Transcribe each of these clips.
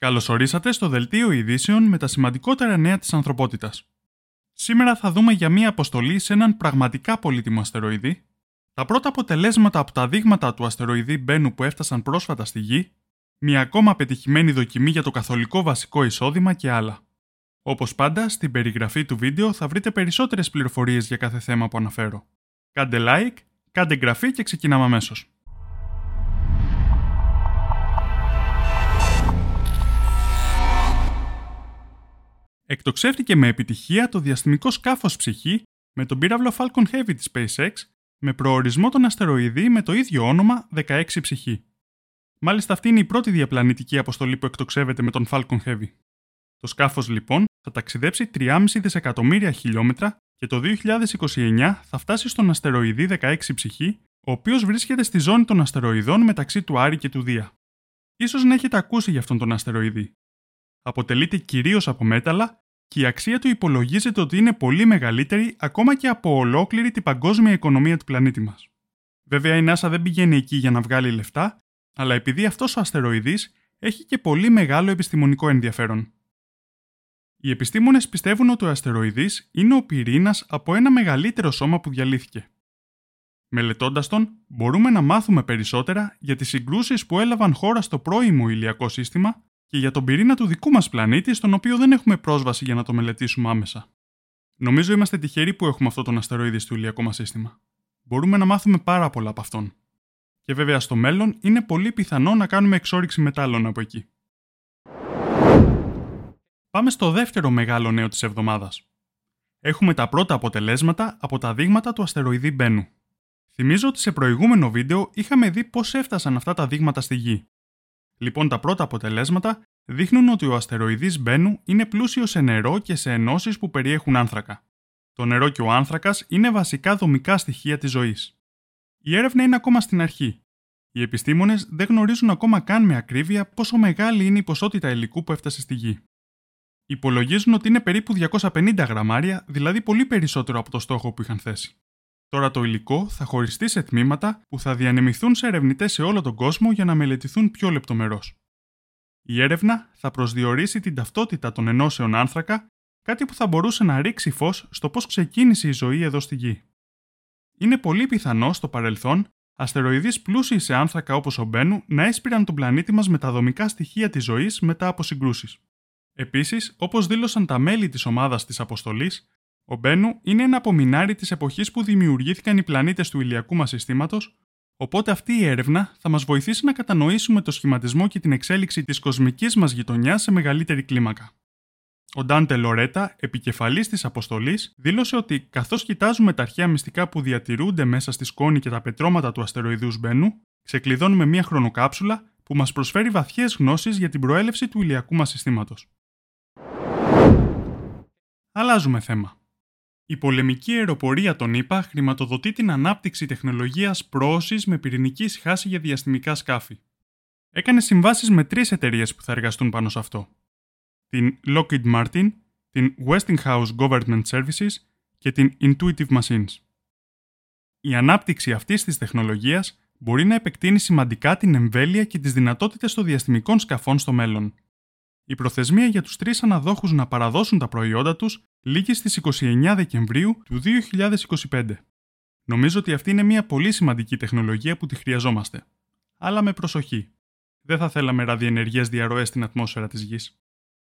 Καλώς ορίσατε στο Δελτίο Ειδήσεων με τα σημαντικότερα νέα της ανθρωπότητας. Σήμερα θα δούμε για μία αποστολή σε έναν πραγματικά πολύτιμο αστεροειδή, τα πρώτα αποτελέσματα από τα δείγματα του αστεροειδή Μπένου που έφτασαν πρόσφατα στη Γη, μία ακόμα πετυχημένη δοκιμή για το καθολικό βασικό εισόδημα και άλλα. Όπως πάντα, στην περιγραφή του βίντεο θα βρείτε περισσότερες πληροφορίες για κάθε θέμα που αναφέρω. Κάντε like, κάντε εγγραφή και ξεκινάμε αμέσως. Εκτοξεύτηκε με επιτυχία το διαστημικό σκάφος ψυχή με τον πύραυλο Falcon Heavy της SpaceX με προορισμό τον αστεροειδή με το ίδιο όνομα 16 ψυχή. Μάλιστα αυτή είναι η πρώτη διαπλανητική αποστολή που εκτοξεύεται με τον Falcon Heavy. Το σκάφος λοιπόν θα ταξιδέψει 3,5 δισεκατομμύρια χιλιόμετρα και το 2029 θα φτάσει στον αστεροειδή 16 ψυχή, ο οποίος βρίσκεται στη ζώνη των αστεροειδών μεταξύ του Άρη και του Δία. Ίσως να έχετε ακούσει για αυτόν τον αστεροειδή. Αποτελείται κυρίως από μέταλλα και η αξία του υπολογίζεται ότι είναι πολύ μεγαλύτερη ακόμα και από ολόκληρη την παγκόσμια οικονομία του πλανήτη μας. Βέβαια, η NASA δεν πηγαίνει εκεί για να βγάλει λεφτά, αλλά επειδή αυτός ο αστεροειδής έχει και πολύ μεγάλο επιστημονικό ενδιαφέρον. Οι επιστήμονες πιστεύουν ότι ο αστεροειδής είναι ο πυρήνας από ένα μεγαλύτερο σώμα που διαλύθηκε. Μελετώντας τον, μπορούμε να μάθουμε περισσότερα για τις συγκρούσεις που έλαβαν χώρα στο πρώιμο ηλιακό σύστημα και για τον πυρήνα του δικού μας πλανήτη, στον οποίο δεν έχουμε πρόσβαση για να το μελετήσουμε άμεσα. Νομίζω είμαστε τυχεροί που έχουμε αυτό τον αστεροειδή στο ηλιακό μας σύστημα. Μπορούμε να μάθουμε πάρα πολλά από αυτόν. Και βέβαια στο μέλλον είναι πολύ πιθανό να κάνουμε εξόριξη μετάλλων από εκεί. Πάμε στο δεύτερο μεγάλο νέο της εβδομάδας. Έχουμε τα πρώτα αποτελέσματα από τα δείγματα του αστεροειδή Μπένου. Θυμίζω ότι σε προηγούμενο βίντεο είχαμε δει πώς έφτασαν αυτά τα δείγματα στη Γη Λοιπόν, τα πρώτα αποτελέσματα δείχνουν ότι ο αστεροειδής Μπένου είναι πλούσιος σε νερό και σε ενώσεις που περιέχουν άνθρακα. Το νερό και ο άνθρακας είναι βασικά δομικά στοιχεία της ζωής. Η έρευνα είναι ακόμα στην αρχή. Οι επιστήμονες δεν γνωρίζουν ακόμα καν με ακρίβεια πόσο μεγάλη είναι η ποσότητα υλικού που έφτασε στη Γη. Υπολογίζουν ότι είναι περίπου 250 γραμμάρια, δηλαδή πολύ περισσότερο από το στόχο που είχαν θέσει. Τώρα το υλικό θα χωριστεί σε τμήματα που θα διανεμηθούν σε ερευνητές σε όλο τον κόσμο για να μελετηθούν πιο λεπτομερώς. Η έρευνα θα προσδιορίσει την ταυτότητα των ενώσεων άνθρακα, κάτι που θα μπορούσε να ρίξει φως στο πώς ξεκίνησε η ζωή εδώ στη Γη. Είναι πολύ πιθανό στο παρελθόν αστεροειδείς πλούσιοι σε άνθρακα όπως ο Μπένου να έσπηραν τον πλανήτη μας με τα δομικά στοιχεία της ζωής μετά από συγκρούσεις. Επίσης, όπως δήλωσαν τα μέλη της ομάδας της αποστολής, ο Μπένου είναι ένα απομεινάρι της εποχής που δημιουργήθηκαν οι πλανήτες του ηλιακού μας συστήματος, οπότε αυτή η έρευνα θα μας βοηθήσει να κατανοήσουμε το σχηματισμό και την εξέλιξη της κοσμικής μας γειτονιάς σε μεγαλύτερη κλίμακα. Ο Ντάντε Λορέτα, επικεφαλής της αποστολής, δήλωσε ότι καθώς κοιτάζουμε τα αρχαία μυστικά που διατηρούνται μέσα στη σκόνη και τα πετρώματα του αστεροειδούς Μπένου, ξεκλειδώνουμε μια χρονοκάψουλα που μας προσφέρει βαθιές γνώσεις για την προέλευση του ηλιακού μας συστήματος. Αλλάζουμε θέμα. Η πολεμική αεροπορία των ΗΠΑ χρηματοδοτεί την ανάπτυξη τεχνολογίας πρόωσης με πυρηνική σχάση για διαστημικά σκάφη. Έκανε συμβάσεις με τρεις εταιρείες που θα εργαστούν πάνω σε αυτό. Την Lockheed Martin, την Westinghouse Government Services και την Intuitive Machines. Η ανάπτυξη αυτής της τεχνολογίας μπορεί να επεκτείνει σημαντικά την εμβέλεια και τις δυνατότητες των διαστημικών σκαφών στο μέλλον. Η προθεσμία για τους τρεις αναδόχους να παραδώσουν τα προϊόντα τους λήγει στις 29 Δεκεμβρίου του 2025. Νομίζω ότι αυτή είναι μια πολύ σημαντική τεχνολογία που τη χρειαζόμαστε. Αλλά με προσοχή. Δεν θα θέλαμε ραδιενεργές διαρροές στην ατμόσφαιρα της Γης.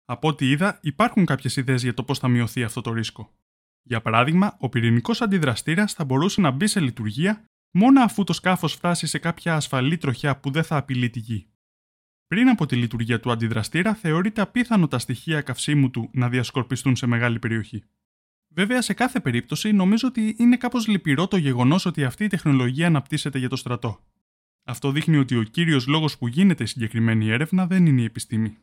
Από ό,τι είδα, υπάρχουν κάποιες ιδέες για το πώς θα μειωθεί αυτό το ρίσκο. Για παράδειγμα, ο πυρηνικός αντιδραστήρας θα μπορούσε να μπει σε λειτουργία μόνο αφού το σκάφος φτάσει σε κάποια ασφαλή τροχιά που δεν θα απειλεί τη γη. Πριν από τη λειτουργία του αντιδραστήρα, θεωρείται απίθανο τα στοιχεία καυσίμου του να διασκορπιστούν σε μεγάλη περιοχή. Βέβαια, σε κάθε περίπτωση, νομίζω ότι είναι κάπως λυπηρό το γεγονός ότι αυτή η τεχνολογία αναπτύσσεται για το στρατό. Αυτό δείχνει ότι ο κύριος λόγος που γίνεται η συγκεκριμένη έρευνα δεν είναι η επιστήμη.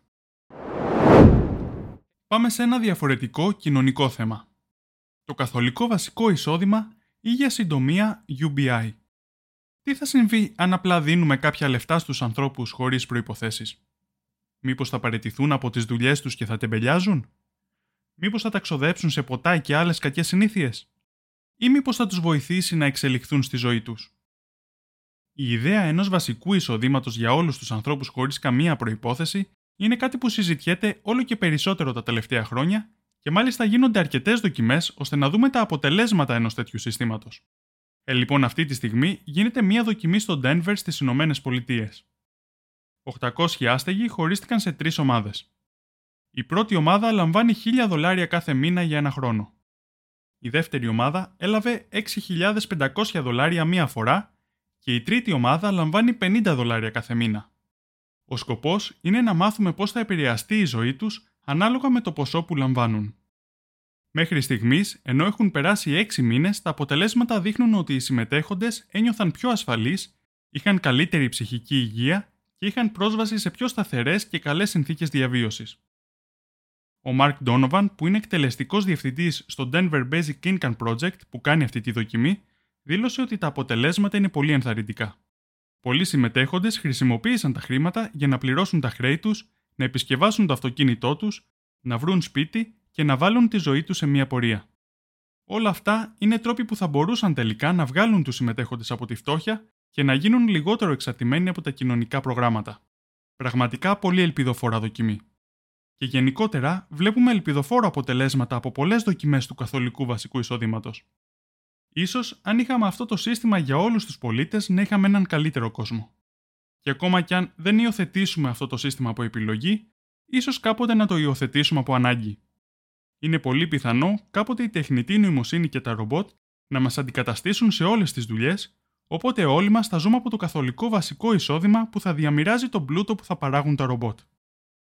Πάμε σε ένα διαφορετικό κοινωνικό θέμα. Το καθολικό βασικό εισόδημα ή για συντομία UBI. Τι θα συμβεί αν απλά δίνουμε κάποια λεφτά στους ανθρώπους χωρίς προποθέσει. Μήπως θα παραιτηθούν από τις δουλειές τους και θα τεμπελιάζουν; Μήπως θα τα ξοδέψουν σε ποτά και άλλες κακές συνήθειες; Ή μήπως θα τους βοηθήσει να εξελιχθούν στη ζωή τους; Η ιδέα ενός βασικού εισοδήματος για όλους τους ανθρώπους χωρίς καμία προπόθεση είναι κάτι που συζητιέται όλο και περισσότερο τα τελευταία χρόνια και μάλιστα γίνονται αρκετές δοκιμές ώστε να δούμε τα αποτελέσματα ενός τέτοιου συστήματος. Ε, λοιπόν, αυτή τη στιγμή γίνεται μία δοκιμή στο Denver στις Ηνωμένες Πολιτείες. 800 άστεγοι χωρίστηκαν σε τρεις ομάδες. Η πρώτη ομάδα λαμβάνει 1000 δολάρια κάθε μήνα για ένα χρόνο. Η δεύτερη ομάδα έλαβε 6.500 δολάρια μία φορά και η τρίτη ομάδα λαμβάνει 50 δολάρια κάθε μήνα. Ο σκοπός είναι να μάθουμε πώς θα επηρεαστεί η ζωή τους ανάλογα με το ποσό που λαμβάνουν. Μέχρι στιγμής, ενώ έχουν περάσει 6 μήνες, τα αποτελέσματα δείχνουν ότι οι συμμετέχοντες ένιωθαν πιο ασφαλείς, είχαν καλύτερη ψυχική υγεία και είχαν πρόσβαση σε πιο σταθερές και καλές συνθήκες διαβίωσης. Ο Mark Donovan, που είναι εκτελεστικός διευθυντής στο Denver Basic Income Project που κάνει αυτή τη δοκιμή, δήλωσε ότι τα αποτελέσματα είναι πολύ ενθαρρυντικά. Πολλοί συμμετέχοντες χρησιμοποίησαν τα χρήματα για να πληρώσουν τα χρέη τους, να επισκευάσουν το αυτοκίνητό τους, να βρουν σπίτι και να βάλουν τη ζωή τους σε μια πορεία. Όλα αυτά είναι τρόποι που θα μπορούσαν τελικά να βγάλουν τους συμμετέχοντες από τη φτώχεια και να γίνουν λιγότερο εξαρτημένοι από τα κοινωνικά προγράμματα. Πραγματικά πολύ ελπιδοφόρα δοκιμή. Και γενικότερα βλέπουμε ελπιδοφόρα αποτελέσματα από πολλές δοκιμές του καθολικού βασικού εισόδηματος. σω αν είχαμε αυτό το σύστημα για όλους τους πολίτες να είχαμε έναν καλύτερο κόσμο. Και ακόμα κι αν δεν υιοθετήσουμε αυτό το σύστημα από επιλογή, ίσως κάποτε να το υιοθετήσουμε από ανάγκη. Είναι πολύ πιθανό κάποτε η τεχνητή νοημοσύνη και τα ρομπότ να μας αντικαταστήσουν σε όλες τις δουλειές, οπότε όλοι μας θα ζούμε από το καθολικό βασικό εισόδημα που θα διαμοιράζει τον πλούτο που θα παράγουν τα ρομπότ.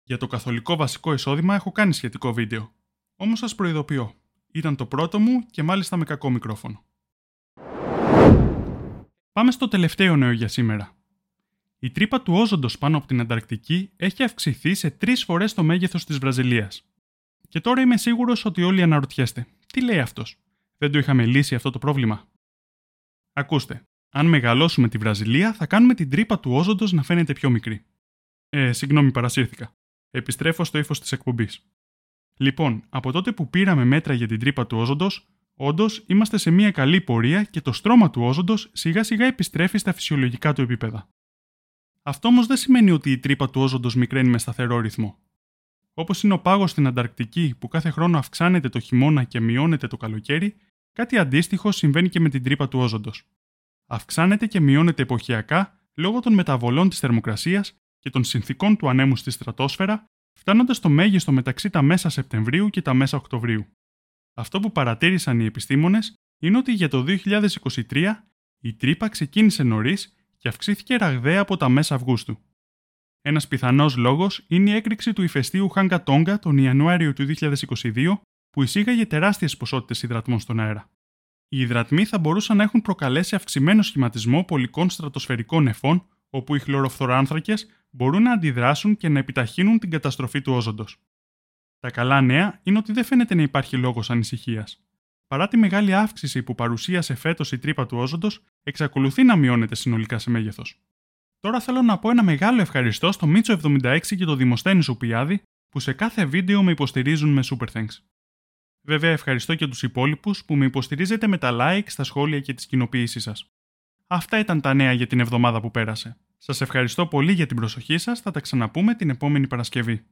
Για το καθολικό βασικό εισόδημα έχω κάνει σχετικό βίντεο. Όμως σας προειδοποιώ, ήταν το πρώτο μου και μάλιστα με κακό μικρόφωνο. Πάμε στο τελευταίο νέο για σήμερα. Η τρύπα του όζοντος πάνω από την Ανταρκτική έχει αυξηθεί σε τρεις φορές το μέγεθος της Βραζιλίας. Και τώρα είμαι σίγουρος ότι όλοι αναρωτιέστε, τι λέει αυτός, δεν το είχαμε λύσει αυτό το πρόβλημα; Ακούστε, αν μεγαλώσουμε τη Βραζιλία, θα κάνουμε την τρύπα του όζοντος να φαίνεται πιο μικρή. Ε, συγγνώμη, παρασύρθηκα. Επιστρέφω στο ύφος της εκπομπής. Λοιπόν, από τότε που πήραμε μέτρα για την τρύπα του όζοντος, όντως είμαστε σε μια καλή πορεία και το στρώμα του όζοντος σιγά σιγά επιστρέφει στα φυσιολογικά του επίπεδα. Αυτό όμως δεν σημαίνει ότι η τρύπα του όζοντος μικραίνει με σταθερό ρυθμό. Όπως είναι ο πάγος στην Ανταρκτική που κάθε χρόνο αυξάνεται το χειμώνα και μειώνεται το καλοκαίρι, κάτι αντίστοιχο συμβαίνει και με την τρύπα του όζοντος. Αυξάνεται και μειώνεται εποχιακά λόγω των μεταβολών της θερμοκρασίας και των συνθήκων του ανέμου στη στρατόσφαιρα, φτάνοντας στο μέγιστο μεταξύ τα μέσα Σεπτεμβρίου και τα μέσα Οκτωβρίου. Αυτό που παρατήρησαν οι επιστήμονες είναι ότι για το 2023 η τρύπα ξεκίνησε νωρίς και αυξήθηκε ραγδαία από τα μέσα Αυγούστου. Ένας πιθανός λόγος είναι η έκρηξη του ηφαιστείου Χάγκα Τόγκα τον Ιανουάριο του 2022, που εισήγαγε τεράστιες ποσότητες υδρατμών στον αέρα. Οι υδρατμοί θα μπορούσαν να έχουν προκαλέσει αυξημένο σχηματισμό πολικών στρατοσφαιρικών νεφών, όπου οι χλωροφθοράνθρακες μπορούν να αντιδράσουν και να επιταχύνουν την καταστροφή του όζοντος. Τα καλά νέα είναι ότι δεν φαίνεται να υπάρχει λόγος ανησυχίας. Παρά τη μεγάλη αύξηση που παρουσίασε φέτος η τρύπα του όζοντος, εξακολουθεί να μειώνεται συνολικά σε μέγεθος. Τώρα θέλω να πω ένα μεγάλο ευχαριστώ στο Μίτσο 76 και το Δημοσθένη Σουπιάδη που σε κάθε βίντεο με υποστηρίζουν με super thanks. Βέβαια ευχαριστώ και τους υπόλοιπους που με υποστηρίζετε με τα like, στα σχόλια και τις κοινοποίησεις σας. Αυτά ήταν τα νέα για την εβδομάδα που πέρασε. Σας ευχαριστώ πολύ για την προσοχή σας, θα τα ξαναπούμε την επόμενη Παρασκευή.